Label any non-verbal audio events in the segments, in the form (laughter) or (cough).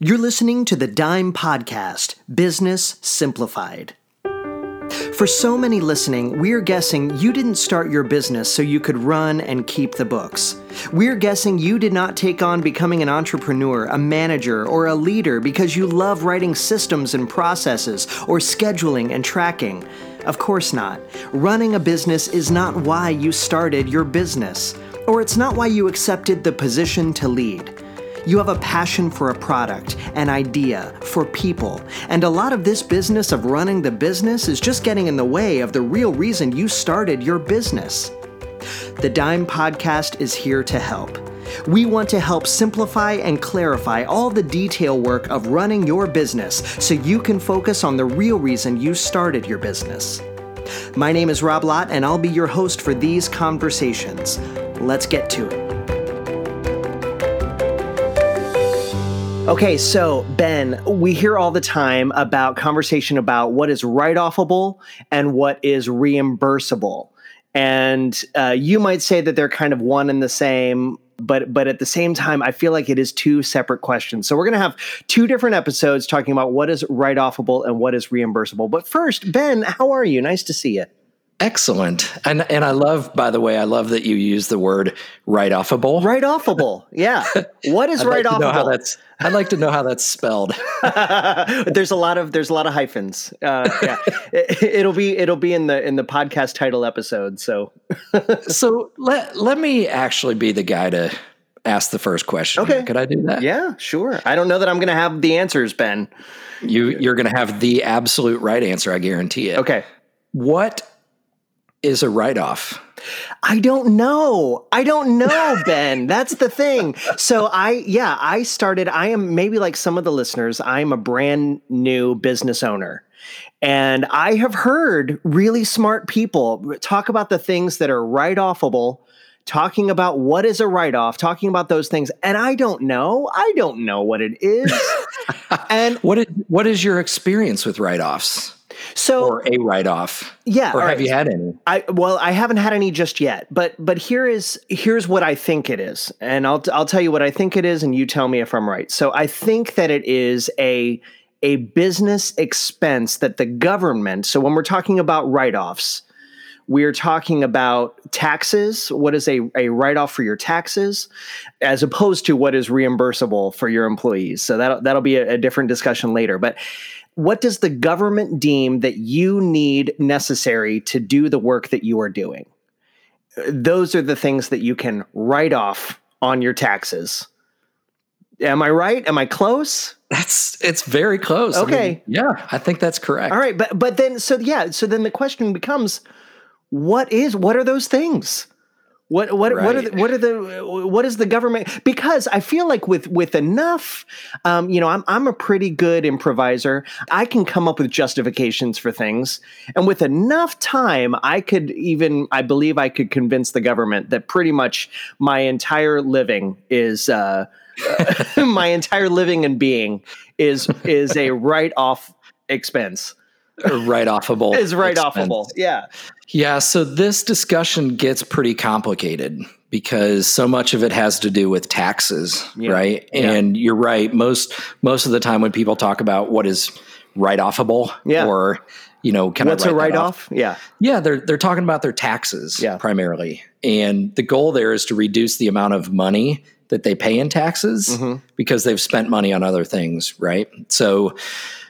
You're listening to the Dime Podcast Business Simplified. For so many listening, we're guessing you didn't start your business so you could run and keep the books. We're guessing you did not take on becoming an entrepreneur, a manager, or a leader because you love writing systems and processes or scheduling and tracking. Of course not. Running a business is not why you started your business, or it's not why you accepted the position to lead. You have a passion for a product, an idea, for people, and a lot of this business of running the business is just getting in the way of the real reason you started your business. The Dime Podcast is here to help. We want to help simplify and clarify all the detail work of running your business so you can focus on the real reason you started your business. My name is Rob Lott, and I'll be your host for these conversations. Let's get to it. Okay, so Ben, we hear all the time about conversation about what is write offable and what is reimbursable. And uh, you might say that they're kind of one and the same, but but at the same time, I feel like it is two separate questions. So we're going to have two different episodes talking about what is write offable and what is reimbursable. But first, Ben, how are you? Nice to see you. Excellent. And and I love, by the way, I love that you use the word write offable. Write offable. Yeah. (laughs) What is write offable? Like that's I'd like to know how that's spelled. (laughs) there's a lot of there's a lot of hyphens. Uh, yeah, it, will be it'll be in the in the podcast title episode. So, (laughs) so let let me actually be the guy to ask the first question. Okay, could I do that? Yeah, sure. I don't know that I'm going to have the answers, Ben. You you're going to have the absolute right answer. I guarantee it. Okay. What is a write off? I don't know. I don't know, (laughs) Ben. That's the thing. So I yeah, I started I am maybe like some of the listeners, I'm a brand new business owner. And I have heard really smart people talk about the things that are write offable, talking about what is a write off, talking about those things. And I don't know. I don't know what it is. (laughs) and what is, what is your experience with write offs? So or a write off. Yeah. Or have right. you had any? I well, I haven't had any just yet. But but here is here's what I think it is. And I'll I'll tell you what I think it is and you tell me if I'm right. So I think that it is a a business expense that the government, so when we're talking about write-offs, we're talking about taxes. What is a, a write off for your taxes, as opposed to what is reimbursable for your employees? So that that'll be a, a different discussion later. But what does the government deem that you need necessary to do the work that you are doing? Those are the things that you can write off on your taxes. Am I right? Am I close? That's it's very close. Okay. I mean, yeah, I think that's correct. All right, but but then so yeah, so then the question becomes what is what are those things? What what right. what are the, what are the what is the government? Because I feel like with with enough, um, you know, I'm I'm a pretty good improviser. I can come up with justifications for things, and with enough time, I could even I believe I could convince the government that pretty much my entire living is uh, (laughs) my entire living and being is is a write off expense write offable (laughs) is write offable yeah yeah so this discussion gets pretty complicated because so much of it has to do with taxes yeah. right yeah. and you're right most most of the time when people talk about what is write offable yeah. or you know can what's I write a write off? off yeah yeah they're they're talking about their taxes yeah. primarily and the goal there is to reduce the amount of money that they pay in taxes mm-hmm. because they've spent money on other things right so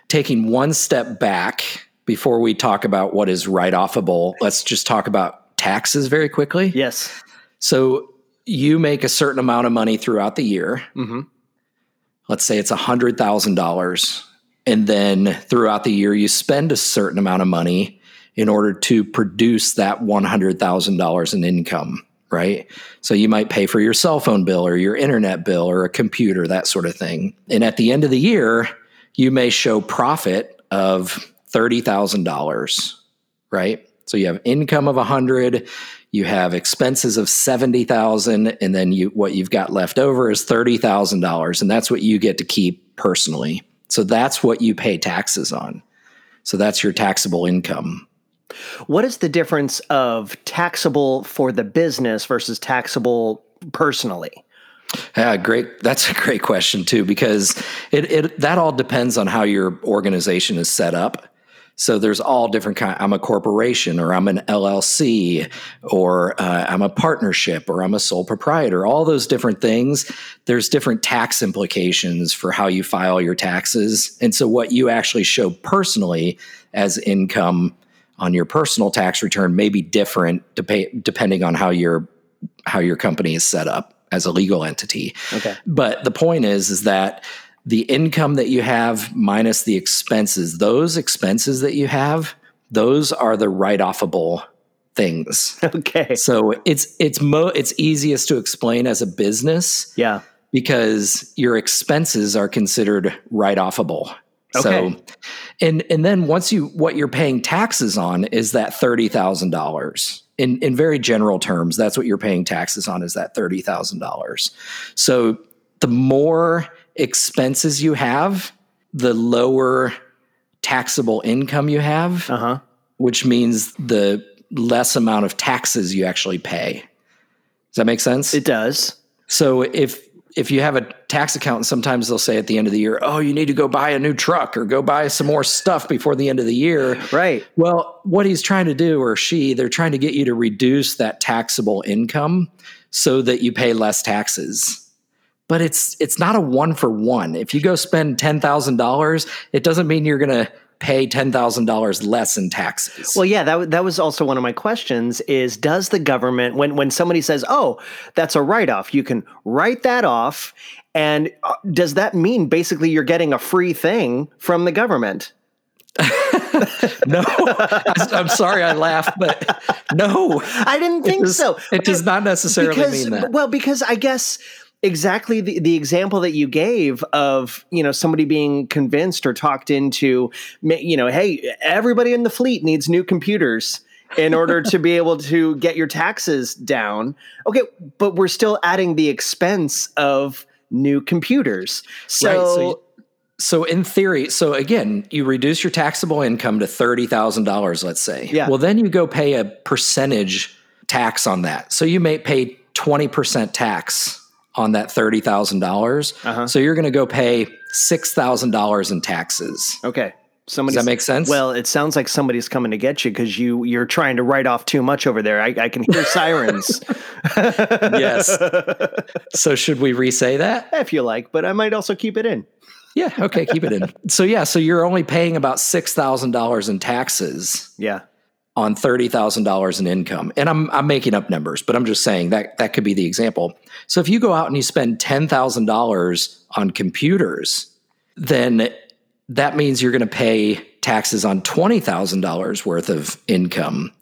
taking one step back before we talk about what is write offable, let's just talk about taxes very quickly. Yes. So you make a certain amount of money throughout the year. Mm-hmm. Let's say it's $100,000. And then throughout the year, you spend a certain amount of money in order to produce that $100,000 in income, right? So you might pay for your cell phone bill or your internet bill or a computer, that sort of thing. And at the end of the year, you may show profit of $30,000, right? So you have income of 100, you have expenses of 70,000 and then you what you've got left over is $30,000 and that's what you get to keep personally. So that's what you pay taxes on. So that's your taxable income. What is the difference of taxable for the business versus taxable personally? Yeah, great. That's a great question too, because it, it that all depends on how your organization is set up. So there's all different kind. I'm a corporation, or I'm an LLC, or uh, I'm a partnership, or I'm a sole proprietor. All those different things. There's different tax implications for how you file your taxes, and so what you actually show personally as income on your personal tax return may be different dep- depending on how your how your company is set up as a legal entity. Okay. But the point is, is that the income that you have minus the expenses, those expenses that you have, those are the write offable things. (laughs) Okay. So it's it's mo it's easiest to explain as a business Yeah. because your expenses are considered write offable. Okay. So and and then once you what you're paying taxes on is that thirty thousand dollars. In in very general terms, that's what you're paying taxes on is that thirty thousand dollars. So the more expenses you have, the lower taxable income you have, Uh huh. which means the less amount of taxes you actually pay. Does that make sense? It does. so if if you have a tax accountant, sometimes they'll say at the end of the year, "Oh, you need to go buy a new truck or go buy some more stuff before the end of the year." Right. Well, what he's trying to do, or she, they're trying to get you to reduce that taxable income so that you pay less taxes. But it's it's not a one for one. If you go spend ten thousand dollars, it doesn't mean you're going to pay ten thousand dollars less in taxes. Well, yeah, that that was also one of my questions. Is does the government when when somebody says, "Oh, that's a write off," you can write that off, and uh, does that mean basically you're getting a free thing from the government? (laughs) no, I'm sorry I laughed, but no, I didn't think does- so. it does not necessarily because mean that. well because i guess exactly the, the example that you gave of you know somebody being convinced or talked into you know hey everybody in the fleet needs new computers in order to be able to get your taxes down okay but we're still adding the expense of new computers so, Right, so- So in theory, so again, you reduce your taxable income to thirty thousand dollars, let's say. Yeah. Well, then you go pay a percentage tax on that. So you may pay twenty percent tax on that thirty thousand dollars. Uh-huh. So you're going to go pay six thousand dollars in taxes. okay somebody Does that make sense? well it sounds like somebody's coming to get you because you you're trying to write off too much over there i, I can hear sirens (laughs) yes. (laughs) So should we re-say that? if you like, but I might also keep it in. Yeah. Okay. Keep it in. So yeah. So you're only paying about six thousand dollars in taxes. Yeah. On thirty thousand dollars in income, and I'm I'm making up numbers, but I'm just saying that that could be the example. So if you go out and you spend ten thousand dollars on computers, then that means you're going to pay taxes on twenty thousand dollars worth of income.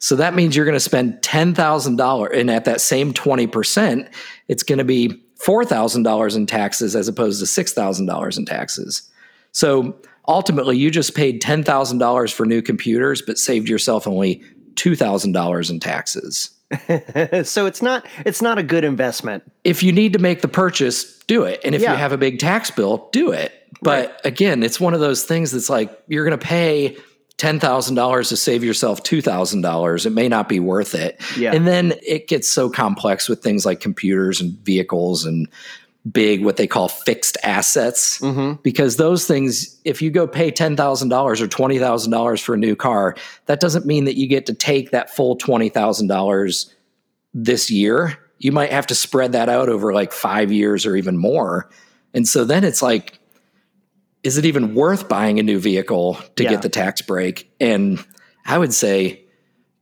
So that means you're going to spend ten thousand dollars, and at that same twenty percent, it's going to be four thousand dollars in taxes as opposed to six thousand dollars in taxes. So ultimately, you just paid ten thousand dollars for new computers, but saved yourself only two thousand dollars in taxes. (laughs) so it's not it's not a good investment. If you need to make the purchase, do it. And if Yeah. you have a big tax bill, do it. But again, it's one of those things that's like you're going to pay ten thousand dollars to save yourself two thousand dollars. It may not be worth it. Yeah. And then it gets so complex with things like computers and vehicles and big what they call fixed assets. Mm-hmm. Because those things if you go pay $10,000 or $20,000 for a new car that doesn't mean that you get to take that full $20,000 this year. You might have to spread that out over like 5 years or even more. And so then it's like is it even worth buying a new vehicle to Yeah. get the tax break? And i would say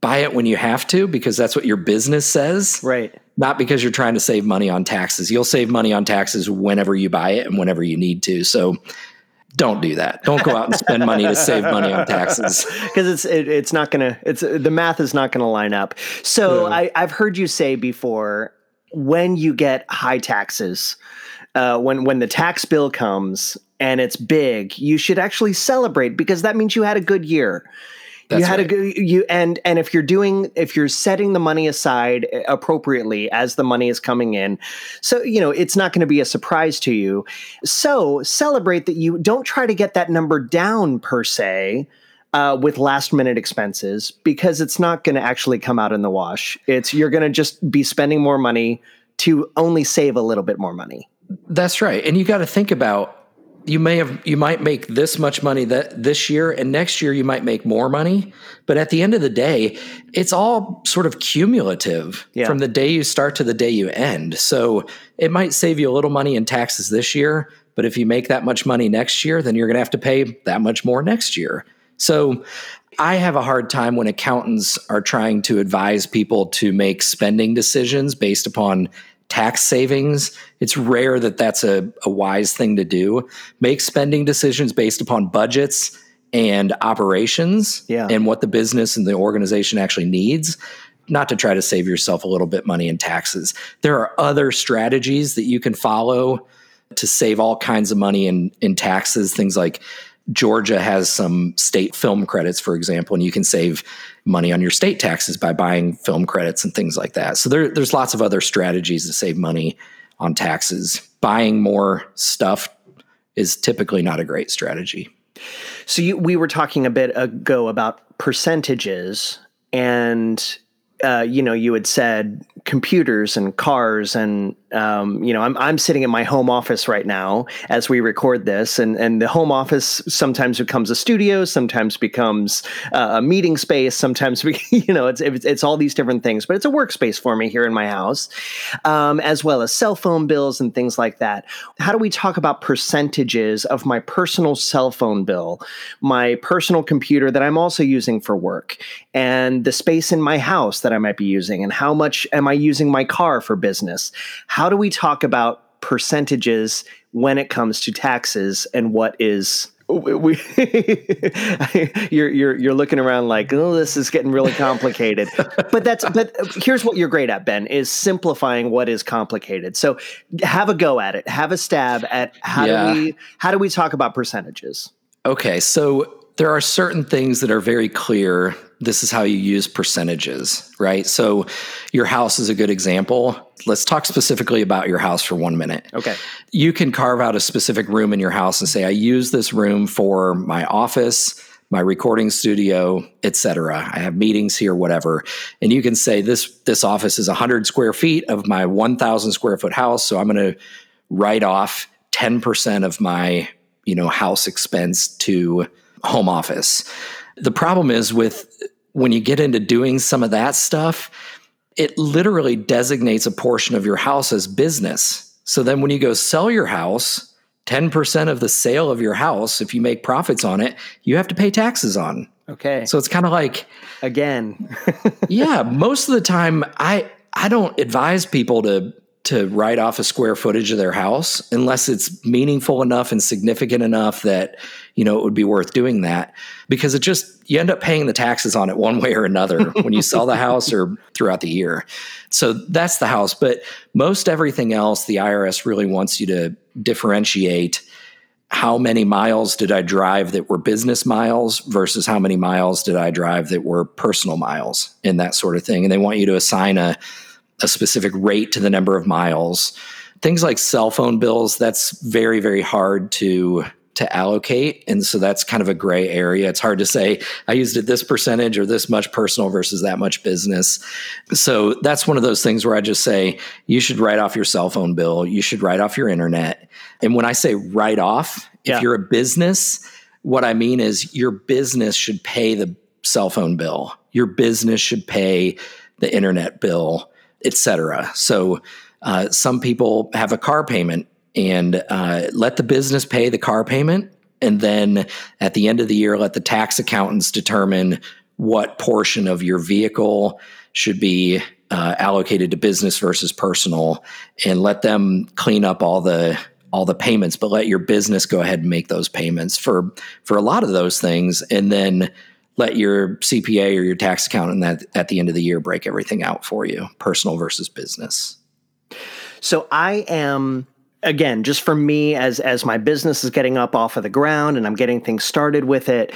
buy it when you have to because that's what your business says Right. not because you're trying to save money on taxes. You'll save money on taxes whenever you buy it and whenever you need to. So don't do that. Don't go out and spend money to save money on taxes. (laughs) Because it's it, it's not gonna it's the math is not gonna line up. So I, I've heard you say before when you get high taxes, uh, when when the tax bill comes and it's big, you should actually celebrate because that means you had a good year. You That's had a right. good you and and if you're doing if you're setting the money aside appropriately as the money is coming in so you know it's not going to be a surprise to you so celebrate that you don't try to get that number down per se uh, with last minute expenses because it's not going to actually come out in the wash it's you're going to just be spending more money to only save a little bit more money. That's right. And you got to think about you may have you might make this much money that this year and next year you might make more money. But at the end of the day it's all sort of cumulative yeah. from the day you start to the day you end. So it might save you a little money in taxes this year but if you make that much money next year then you're going to have to pay that much more next year. So I have a hard time when accountants are trying to advise people to make spending decisions based upon tax savings. It's rare that that's a, a wise thing to do. Make spending decisions based upon budgets and operations yeah. and what the business and the organization actually needs not to try to save yourself a little bit money in taxes. There are other strategies that you can follow to save all kinds of money in in taxes, things like Georgia has some state film credits, for example, and you can save money on your state taxes by buying film credits and things like that. So there, there's lots of other strategies to save money on taxes. Buying more stuff is typically not a great strategy. So you, we were talking a bit ago about percentages, and uh, you know, you had said computers and cars and um, you know I'm I'm sitting in my home office right now as we record this and and the home office sometimes becomes a studio sometimes becomes uh, a meeting space sometimes (laughs) we, you know it's, it's, it's all these different things but it's a workspace for me here in my house um, as well as cell phone bills and things like that how do we talk about percentages of my personal cell phone bill my personal computer that I'm also using for work and the space in my house that I might be using and how much am I using my car for business? How do we talk about percentages when it comes to taxes and what is we (laughs) you're you're you're looking around like oh this is getting really complicated (laughs) but that's but here's what you're great at Ben is simplifying what is complicated so have a go at it have a stab at how yeah. do we how do we talk about percentages okay so there are certain things that are very clear. This is how you use percentages, right? So, your house is a good example. Let's talk specifically about your house for one minute. Okay. You can carve out a specific room in your house and say, I use this room for my office, my recording studio, etc. I have meetings here, whatever. And you can say this this office is 100 square feet of my 1,000 square foot house, so I'm going to write off 10% of my you know house expense to home office. The problem is with when you get into doing some of that stuff, it literally designates a portion of your house as business. So then when you go sell your house, 10% of the sale of your house, if you make profits on it, you have to pay taxes on. Okay. So it's kind of like again. (laughs) yeah, most of the time I I don't advise people to to write off a square footage of their house unless it's meaningful enough and significant enough that you know it would be worth doing that. Because it just you end up paying the taxes on it one way or another (laughs) when you sell the house or throughout the year. So that's the house. But most everything else the IRS really wants you to differentiate how many miles did I drive that were business miles versus how many miles did I drive that were personal miles and that sort of thing. And they want you to assign a a specific rate to the number of miles. Things like cell phone bills, that's very, very hard to to allocate. And so that's kind of a gray area. It's hard to say, I used it this percentage or this much personal versus that much business. So that's one of those things where I just say, you should write off your cell phone bill. You should write off your internet. And when I say write off, yeah. if you're a business, what I mean is your business should pay the cell phone bill. Your business should pay the internet bill etc. So uh, some people have a car payment and uh, let the business pay the car payment, and then at the end of the year, let the tax accountants determine what portion of your vehicle should be uh, allocated to business versus personal, and let them clean up all the all the payments, but let your business go ahead and make those payments for for a lot of those things, and then let your CPA or your tax accountant that at the end of the year break everything out for you, personal versus business. So I am again just for me as as my business is getting up off of the ground and I'm getting things started with it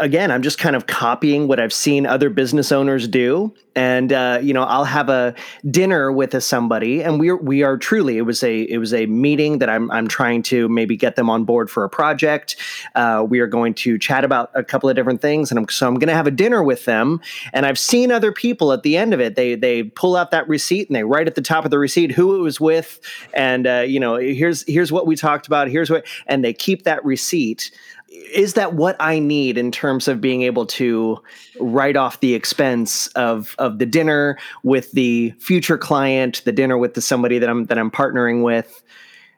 again, I'm just kind of copying what I've seen other business owners do. And uh, you know, I'll have a dinner with a somebody, and we're we are truly. It was a it was a meeting that I'm I'm trying to maybe get them on board for a project. Uh, we are going to chat about a couple of different things, and I'm, so I'm going to have a dinner with them. And I've seen other people at the end of it. They they pull out that receipt and they write at the top of the receipt who it was with, and uh, you know, here's here's what we talked about. Here's what, and they keep that receipt is that what I need in terms of being able to write off the expense of of the dinner with the future client, the dinner with the somebody that I'm that I'm partnering with?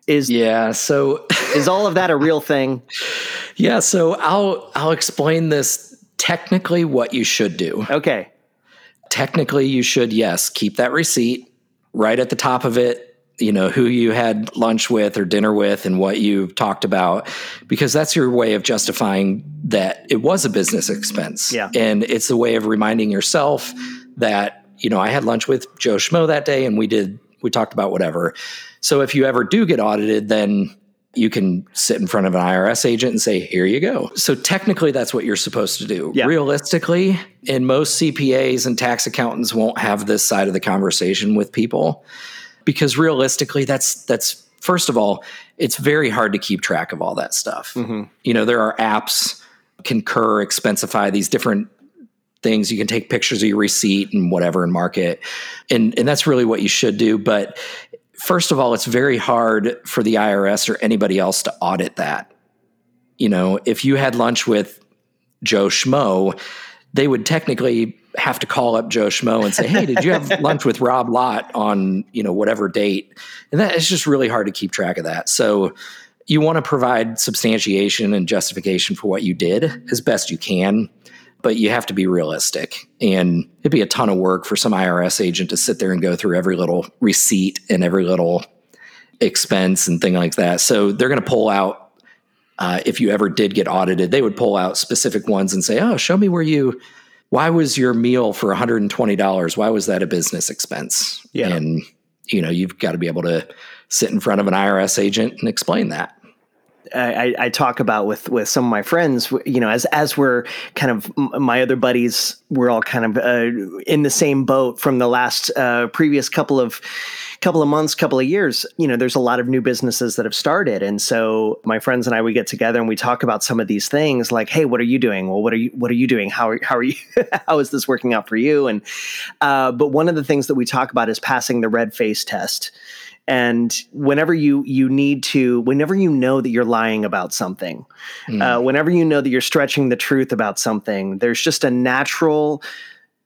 Is yeah, so (laughs) is all of that a real thing? Yeah, so I'll I'll explain this technically what you should do. Okay. Technically you should yes, keep that receipt write at the top of it you know who you had lunch with or dinner with and what you've talked about because that's your way of justifying that it was a business expense yeah and it's a way of reminding yourself that you know i had lunch with joe schmo that day and we did we talked about whatever so if you ever do get audited then you can sit in front of an IRS agent and say, here you go. So technically, that's what you're supposed to do. Yeah. Realistically, and most CPAs and tax accountants won't have this side of the conversation with people because realistically that's that's first of all it's very hard to keep track of all that stuff. Mm-hmm. you know there are apps concur expensify these different things. You can take pictures of your receipt and whatever and mark it. And and that's really what you should do. But first of all it's very hard for the IRS or anybody else to audit that. You know if you had lunch with Joe Schmo they would technically have to call up Joe Schmo and say, "Hey, did you have (laughs) lunch with Rob Lott on you know whatever date?" And that it's just really hard to keep track of that. So you want to provide substantiation and justification for what you did as best you can, but you have to be realistic. And it'd be a ton of work for some IRS agent to sit there and go through every little receipt and every little expense and thing like that. So they're going to pull out. Uh, if you ever did get audited, they would pull out specific ones and say, "Oh, show me where you why was your meal for $120? Why was that a business expense? Yeah. And, you know, you've got to be able to sit in front of an IRS agent and explain that. I, I, talk about with with some of my friends, you know, as as we're kind of my other buddies, we're all kind of uh, in the same boat from the last uh, previous couple of couple of months, couple of years, you know, there's a lot of new businesses that have started. And so my friends and I, we get together and we talk about some of these things like, Hey, what are you doing? Well, what are you, what are you doing? How are, how are you, (laughs) how is this working out for you? And, uh, but one of the things that we talk about is passing the red face test. And whenever you you need to, whenever you know that you're lying about something, mm. uh, whenever you know that you're stretching the truth about something, there's just a natural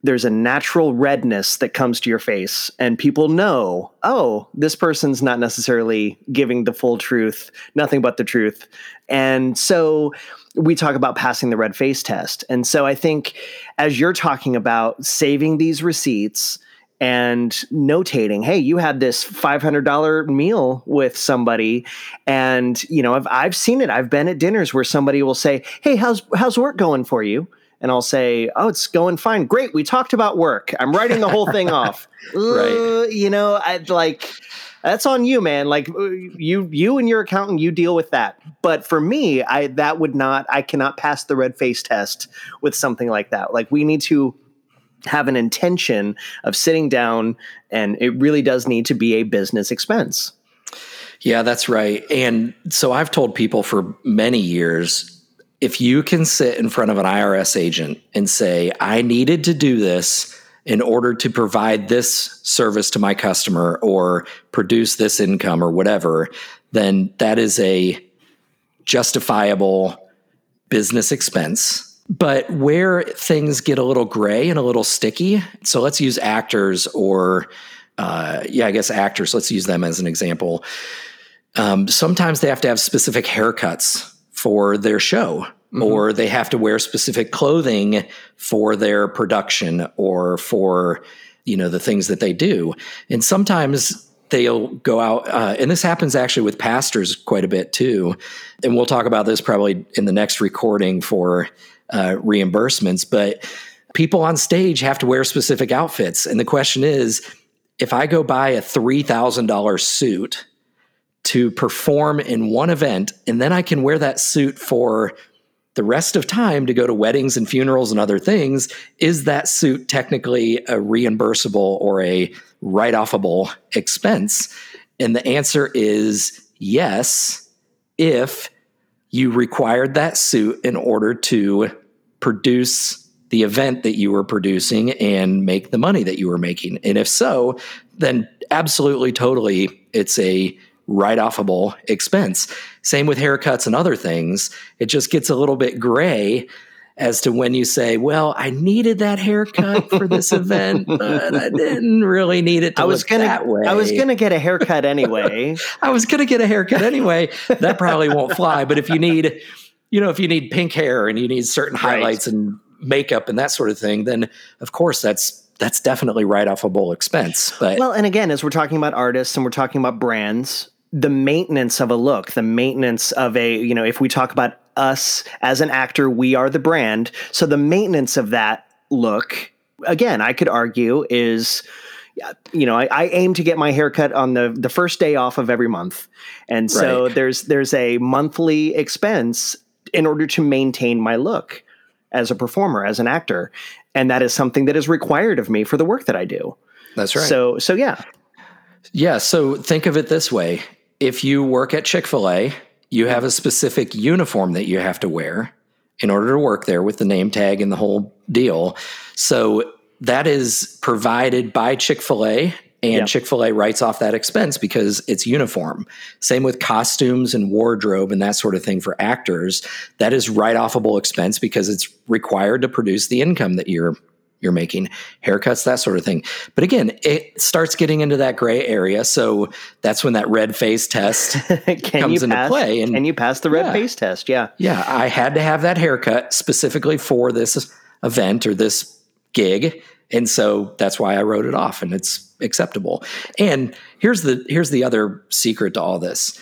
there's a natural redness that comes to your face and people know oh this person's not necessarily giving the full truth nothing but the truth. And so we talk about passing the red face test. And so i think as you're talking about saving these receipts and notating hey you had this $500 meal with somebody and you know I've, I've seen it. I've been at dinners where somebody will say hey how's how's work going for you and I'll say, "Oh, it's going fine. Great. We talked about work. I'm writing the whole thing off." (laughs) right. Uh, you know, I like that's on you, man. Like uh, you you and your accountant, you deal with that. But for me, I that would not I cannot pass the red face test with something like that. Like we need to have an intention of sitting down and it really does need to be a business expense. Yeah, that's right. And so I've told people for many years if you can sit in front of an IRS agent and say, I needed to do this in order to provide this service to my customer or produce this income or whatever, then that is a justifiable business expense. But where things get a little gray and a little sticky, so let's use actors or, uh, yeah, I guess actors, let's use them as an example. Um, sometimes they have to have specific haircuts for their show mm-hmm. or they have to wear specific clothing for their production or for you know the things that they do. And sometimes they'll go out uh, and this happens actually with pastors quite a bit too. And we'll talk about this probably in the next recording for uh, reimbursements but people on stage have to wear specific outfits. And the question is if i go buy a $3000 suit to perform in one event, and then I can wear that suit for the rest of time to go to weddings and funerals and other things, is that suit technically a reimbursable or a write offable expense? And the answer is yes, if you required that suit in order to produce the event that you were producing and make the money that you were making. And if so, then absolutely, totally, it's a write offable expense. Same with haircuts and other things. It just gets a little bit gray as to when you say, "Well, I needed that haircut for this event, (laughs) but I didn't really need it to I was gonna, that way." I was going to get a haircut anyway. (laughs) I was going to get a haircut anyway. that probably won't fly. But if you need, you know, if you need pink hair and you need certain highlights right. and makeup and that sort of thing, then of course that's that's definitely write offable expense. But well, and again, as we're talking about artists and we're talking about brands, the maintenance of a look, the maintenance of a, you know, if we talk about us as an actor, we are the brand. So the maintenance of that look, again, I could argue is you know, I, I, aim to get my haircut on the the first day off of every month, and so right. there's there's a monthly expense in order to maintain my look as a performer, as an actor, and that is something that is required of me for the work that I do. That's right. So so yeah, yeah. So think of it this way: if you work at Chick Fil A you have a specific uniform that you have to wear in order to work there with the name tag and the whole deal. So that is provided by Chick fil A, and yep. Chick fil A writes off that expense because it's uniform. Same with costumes and wardrobe and that sort of thing for actors. That is write offable expense because it's required to produce the income that you're you're making, haircuts, that sort of thing. But again, it starts getting into that gray area. So that's when that red face test (laughs) comes into pass, play. And can you pass the red yeah, face test? Yeah. Yeah. I had to have that haircut specifically for this event or this gig. And so that's why I wrote it off and it's acceptable. And here's the here's the other secret to all this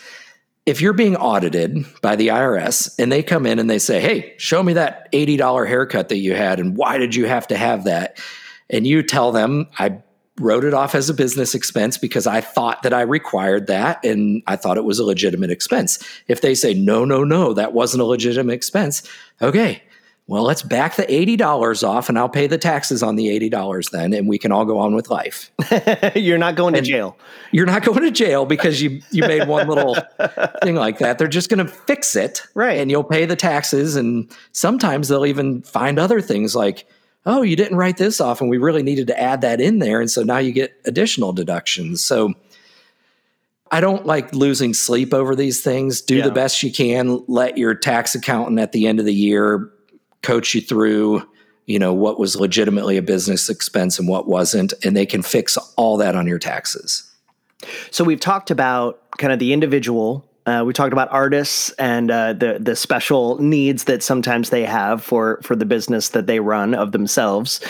if you're being audited by the IRS and they come in and they say, Hey, show me that $80 haircut that you had, and why did you have to have that? And you tell them, I wrote it off as a business expense because I thought that I required that and I thought it was a legitimate expense. If they say, No, no, no, that wasn't a legitimate expense, okay, well, let's back the $80 off and I'll pay the taxes on the $80 then and we can all go on with life. (laughs) you're not going and to jail. You're not going to jail because you you made one little (laughs) thing like that. They're just going to fix it. Right. And you'll pay the taxes and sometimes they'll even find other things like oh, you didn't write this off and we really needed to add that in there and so now you get additional deductions. So I don't like losing sleep over these things. Do yeah. the best you can. Let your tax accountant at the end of the year coach you through you know what was legitimately a business expense and what wasn't and they can fix all that on your taxes. So we've talked about kind of the individual uh, we talked about artists and uh, the the special needs that sometimes they have for for the business that they run of themselves.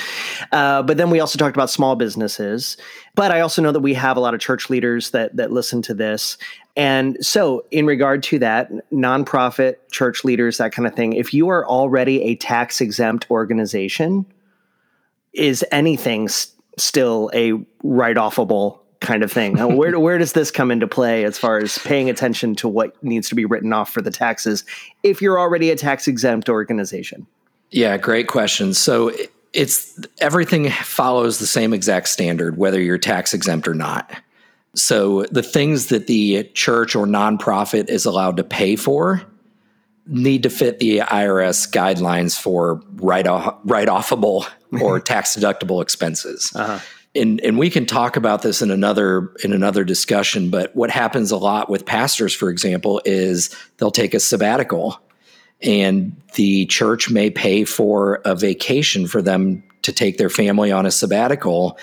Uh, but then we also talked about small businesses. But I also know that we have a lot of church leaders that that listen to this. And so, in regard to that, nonprofit church leaders, that kind of thing, if you are already a tax exempt organization, is anything still a write offable kind of thing. Now, where where does this come into play as far as paying attention to what needs to be written off for the taxes if you're already a tax exempt organization? Yeah, great question. So it's everything follows the same exact standard whether you're tax exempt or not. So the things that the church or nonprofit is allowed to pay for need to fit the IRS guidelines for write off write offable or (laughs) tax deductible expenses. Uh-huh and and we can talk about this in another in another discussion but what happens a lot with pastors for example is they'll take a sabbatical and the church may pay for a vacation for them to take their family on a sabbatical.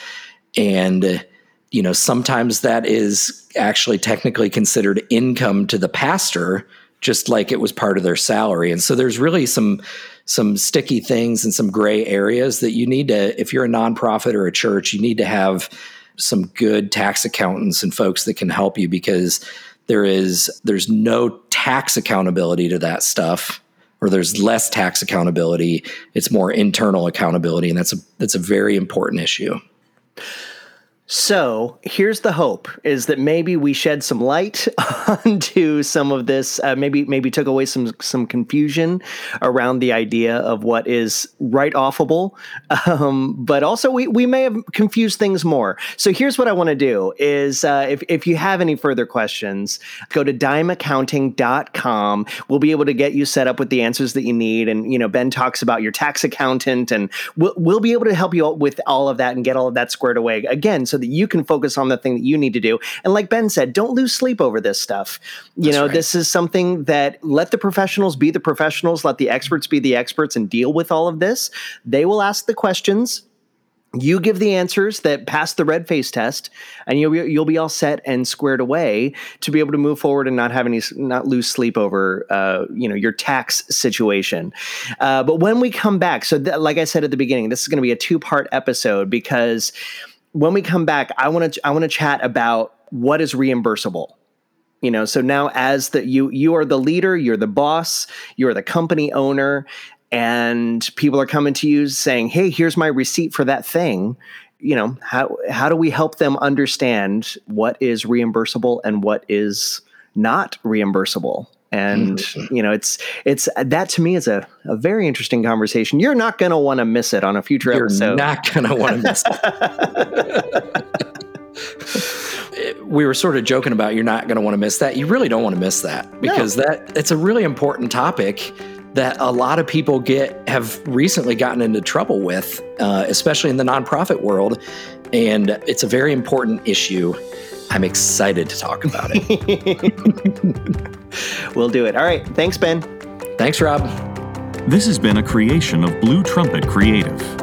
And you know sometimes that is actually technically considered income to the pastor just like it was part of their salary. And so there's really some some sticky things and some gray areas that you need to, if you're a nonprofit or a church, you need to have some good tax accountants and folks that can help you because there is there's no tax accountability to that stuff or there's less tax accountability. It's more internal accountability and that's a that's a very important issue So here's the hope: is that maybe we shed some light (laughs) onto some of this. Uh, maybe maybe took away some some confusion around the idea of what is write offable, um, but also we we may have confused things more. So here's what I want to do: is uh, if if you have any further questions, go to dimeaccounting.com. We'll be able to get you set up with the answers that you need, and you know Ben talks about your tax accountant, and we'll we'll be able to help you with all of that and get all of that squared away again so that you can focus on the thing that you need to do. And like Ben said, don't lose sleep over this stuff. You That's know, right. this is something that let the professionals be the professionals, let the experts be the experts and deal with all of this. They will ask the questions you give the answers that pass the red face test and you'll be, you'll be all set and squared away to be able to move forward and not have any not lose sleep over uh, you know your tax situation uh, but when we come back so th- like i said at the beginning this is going to be a two part episode because when we come back, I want to I want to chat about what is reimbursable. You know, so now as the you you are the leader, you're the boss, you're the company owner, and people are coming to you saying, "Hey, here's my receipt for that thing." You know, how how do we help them understand what is reimbursable and what is not reimbursable? And you know it's it's that to me is a, a very interesting conversation. You're not going to want to miss it on a future you're episode. not going to want to miss it. (laughs) We were sort of joking about you're not going to want to miss that. You really don't want to miss that because no. that it's a really important topic that a lot of people get have recently gotten into trouble with uh, especially in the nonprofit world. And it's a very important issue. I'm excited to talk about it. (laughs) we'll do it. All right. Thanks, Ben. Thanks, Rob. This has been a creation of Blue Trumpet Creative.